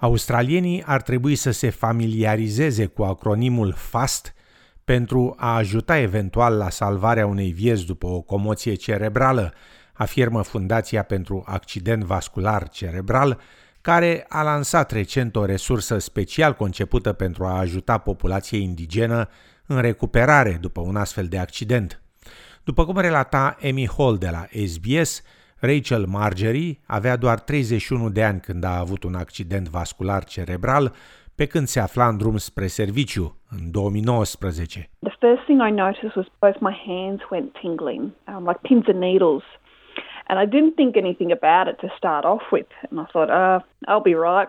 Australienii ar trebui să se familiarizeze cu acronimul FAST pentru a ajuta eventual la salvarea unei vieți după o comoție cerebrală, afirmă Fundația pentru Accident Vascular Cerebral, care a lansat recent o resursă special concepută pentru a ajuta populația indigenă în recuperare după un astfel de accident. După cum relata Amy Hall de la SBS, Rachel Margery avea doar 31 de ani când a avut un accident vascular cerebral pe când se afla în drum spre serviciu în 2019. The first thing I noticed was both my hands went tingling, um, like pins and needles. And I didn't think anything about it to start off with. And I thought, uh, I'll be right.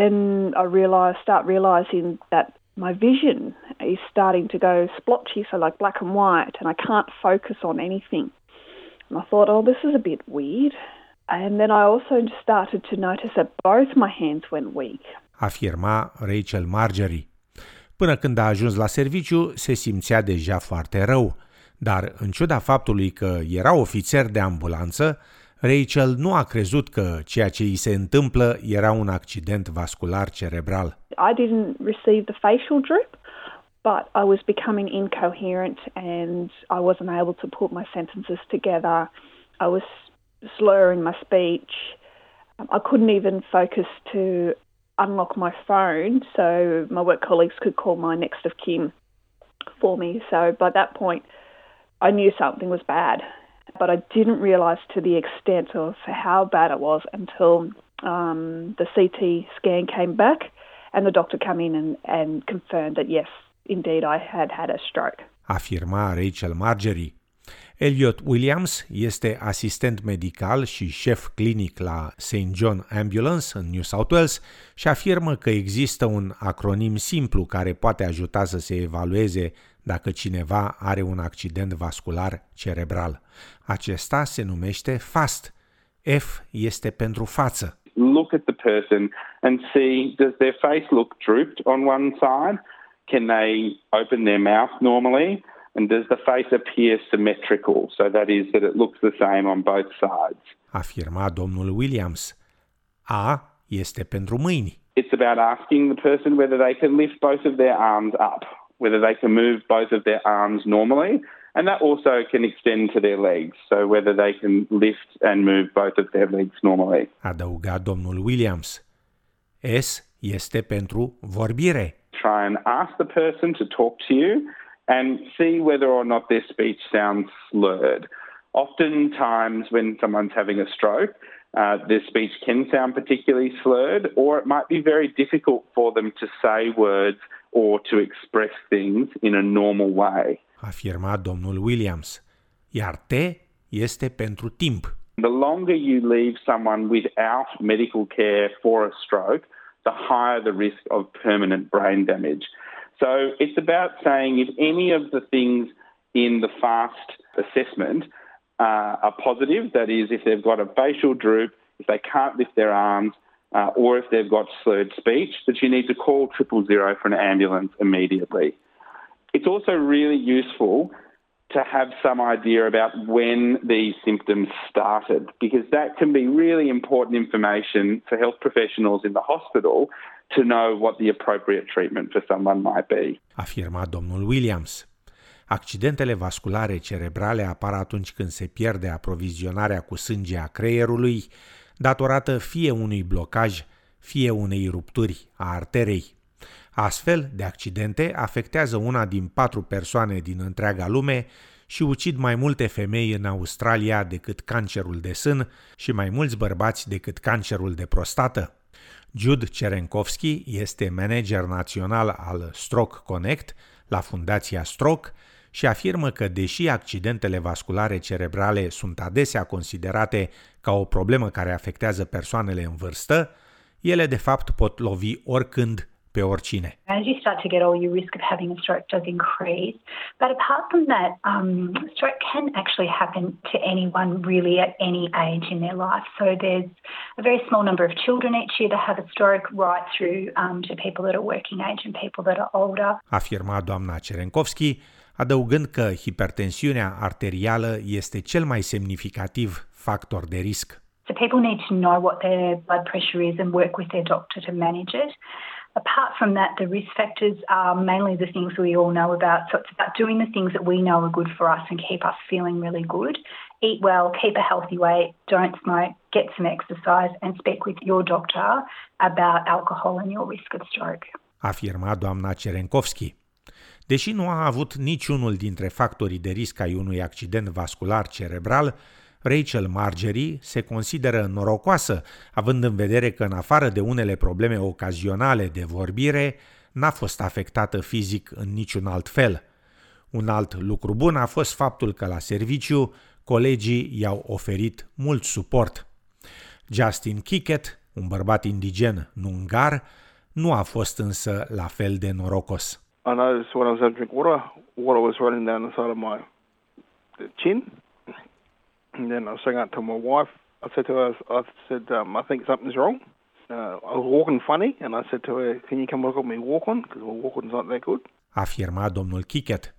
Then I realized, start realizing that my vision is starting to go splotchy, so like black and white, and I can't focus on anything. And I thought, oh, this is a bit weird. And then I also started to notice that both my hands went weak. Afirma Rachel Margery. Până când a ajuns la serviciu, se simțea deja foarte rău. Dar, în ciuda faptului că era ofițer de ambulanță, Rachel nu a crezut că ceea ce îi se întâmplă era un accident vascular cerebral. I didn't receive the facial drip, but I was becoming incoherent and I wasn't able to put my sentences together. I was slurring my speech. I couldn't even focus to unlock my phone so my work colleagues could call my next of kin for me. So by that point, I knew something was bad, but I didn't realize to the extent of how bad it was until um, the CT scan came back and the doctor came in and, and confirmed that yes, indeed, I had had a stroke. Afirma Rachel Margery. Elliot Williams este asistent medical și șef clinic la St. John Ambulance în New South Wales și afirmă că există un acronim simplu care poate ajuta să se evalueze dacă cineva are un accident vascular cerebral. Acesta se numește FAST. F este pentru față. Look at the person and see does their face look drooped on one side? Can they open their mouth normally? And does the face appear symmetrical? So that is that it looks the same on both sides. Afirma domnul Williams. A este pentru mâini. It's about asking the person whether they can lift both of their arms up whether they can move both of their arms normally. And that also can extend to their legs, so whether they can lift and move both of their legs normally. Adăuga domnul Williams. S este pentru vorbire. Try and ask the person to talk to you and see whether or not their speech sounds slurred. Oftentimes, when someone's having a stroke, uh, their speech can sound particularly slurred, or it might be very difficult for them to say words or to express things in a normal way. Afirma domnul Williams. Iar T este pentru timp. The longer you leave someone without medical care for a stroke, the higher the risk of permanent brain damage. So it's about saying if any of the things in the FAST assessment uh, are positive, that is, if they've got a facial droop, if they can't lift their arms, uh, or if they've got slurred speech, that you need to call triple zero for an ambulance immediately. It's also really useful to have some idea about when these symptoms started, because that can be really important information for health professionals in the hospital to know what the appropriate treatment for someone might be. Afirma domnul Williams. Accidentele vasculare cerebrale apar atunci când se pierde aprovizionarea cu sânge a creierului, datorată fie unui blocaj, fie unei rupturi a arterei. Astfel de accidente afectează una din patru persoane din întreaga lume și ucid mai multe femei în Australia decât cancerul de sân și mai mulți bărbați decât cancerul de prostată. Jude Cerenkovski este manager național al Stroke Connect la Fundația Stroke și afirmă că, deși accidentele vasculare cerebrale sunt adesea considerate ca o problemă care afectează persoanele în vârstă, ele de fapt pot lovi oricând pe oricine. As you start to get old, your risk of having a stroke does increase. But apart from that, um, stroke can actually happen to anyone really at any age in their life. So there's a very small number of children each year that have a stroke, right through um, to people that are working age and people that are older. Afirma doamna Cerenkovski, adăugând că hipertensiunea arterială este cel mai semnificativ factor de risc. So people need to know what their blood pressure is and work with their doctor to manage it. Apart from that, the risk factors are mainly the things we all know about. So it's about doing the things that we know are good for us and keep us feeling really good. Eat well, keep a healthy weight, don't smoke, get some exercise, and speak with your doctor about alcohol and your risk of stroke. Afirma doamna Cerenkovski. Deși nu a avut niciunul dintre factorii de risc ai unui accident vascular cerebral, Rachel Margery se consideră norocoasă, având în vedere că în afară de unele probleme ocazionale de vorbire, n-a fost afectată fizic în niciun alt fel. Un alt lucru bun a fost faptul că la serviciu colegii i-au oferit mult suport. Justin Kickett, un bărbat indigen nungar, nu a fost însă la fel de norocos. I noticed when I was having drink water, water was running down the side of my chin. And then I sang out to my wife. I said to her, I said, um, I think something's wrong. Uh, I was walking funny, and I said to her, can you come look at me walk on? Because my walking's not that good. Afirma domnul Kicket.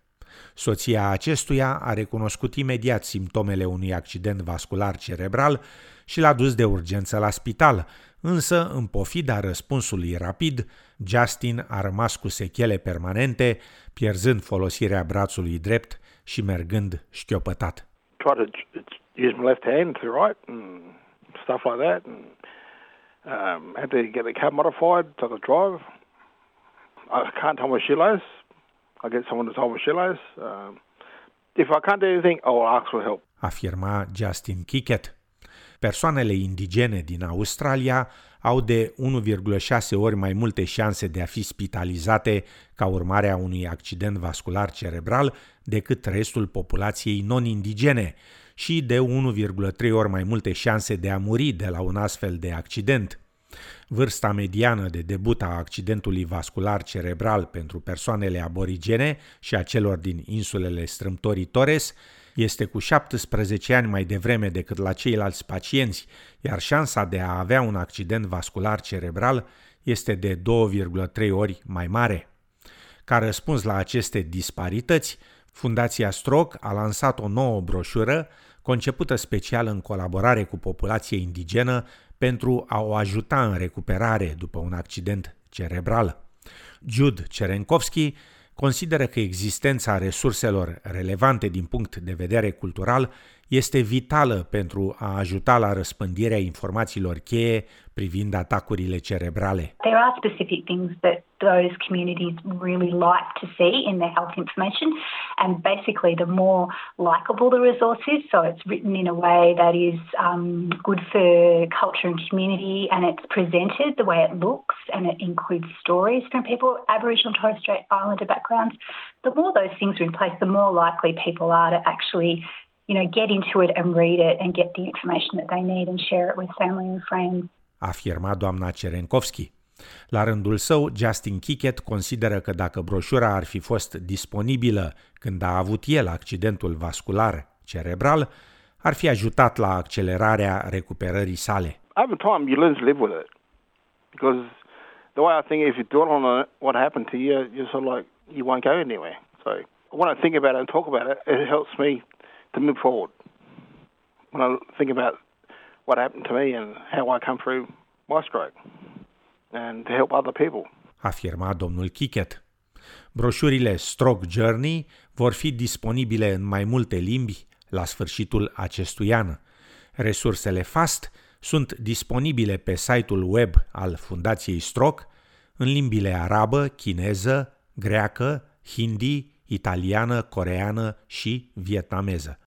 Soția acestuia a recunoscut imediat simptomele unui accident vascular cerebral și l-a dus de urgență la spital, însă, în pofida răspunsului rapid, Justin a rămas cu sechele permanente, pierzând folosirea brațului drept și mergând șchiopătat. Try to use my left hand to write and stuff like that. And um, had to get the car modified so I could drive. I can't tie my shoelace. I get someone to tie my shoelace. Um, if I can't do anything, I will ask for help. Afirma Justin Kickett. Persoanele indigene din Australia au de 1,6 ori mai multe șanse de a fi spitalizate ca urmare a unui accident vascular cerebral decât restul populației non-indigene și de 1,3 ori mai multe șanse de a muri de la un astfel de accident. Vârsta mediană de debut a accidentului vascular cerebral pentru persoanele aborigene și a celor din insulele strâmtorii Torres este cu 17 ani mai devreme decât la ceilalți pacienți, iar șansa de a avea un accident vascular cerebral este de 2,3 ori mai mare. Ca răspuns la aceste disparități, Fundația Stroke a lansat o nouă broșură concepută special în colaborare cu populația indigenă pentru a o ajuta în recuperare după un accident cerebral. Jude Cerenkovski consideră că existența resurselor relevante din punct de vedere cultural este vitală pentru a ajuta la răspândirea informațiilor cheie privind atacurile cerebrale. There are specific things that those communities really like to see in their health information and basically the more likable the resource is so it's written in a way that is um, good for culture and community and it's presented the way it looks and it includes stories from people Aboriginal Torres Strait Islander backgrounds the more those things are in place the more likely people are to actually you know, get into it and read it and get the information that they need and share it with family and friends. Afirma doamna Cerenkovski. La rândul său, Justin Kickett consideră că dacă broșura ar fi fost disponibilă când a avut el accidentul vascular cerebral, ar fi ajutat la accelerarea recuperării sale. Over time, you learn to live with it. Because the way I think, if you dwell on what happened to you, you're sort of like, you won't go anywhere. So when I think about it and talk about it, it helps me to move forward. When I think about what happened to me and how I come through my stroke and to help other people. Afirma domnul Kicket. Broșurile Stroke Journey vor fi disponibile în mai multe limbi la sfârșitul acestui an. Resursele FAST sunt disponibile pe site-ul web al Fundației Stroke în limbile arabă, chineză, greacă, hindi, italiană, coreană și vietnameză.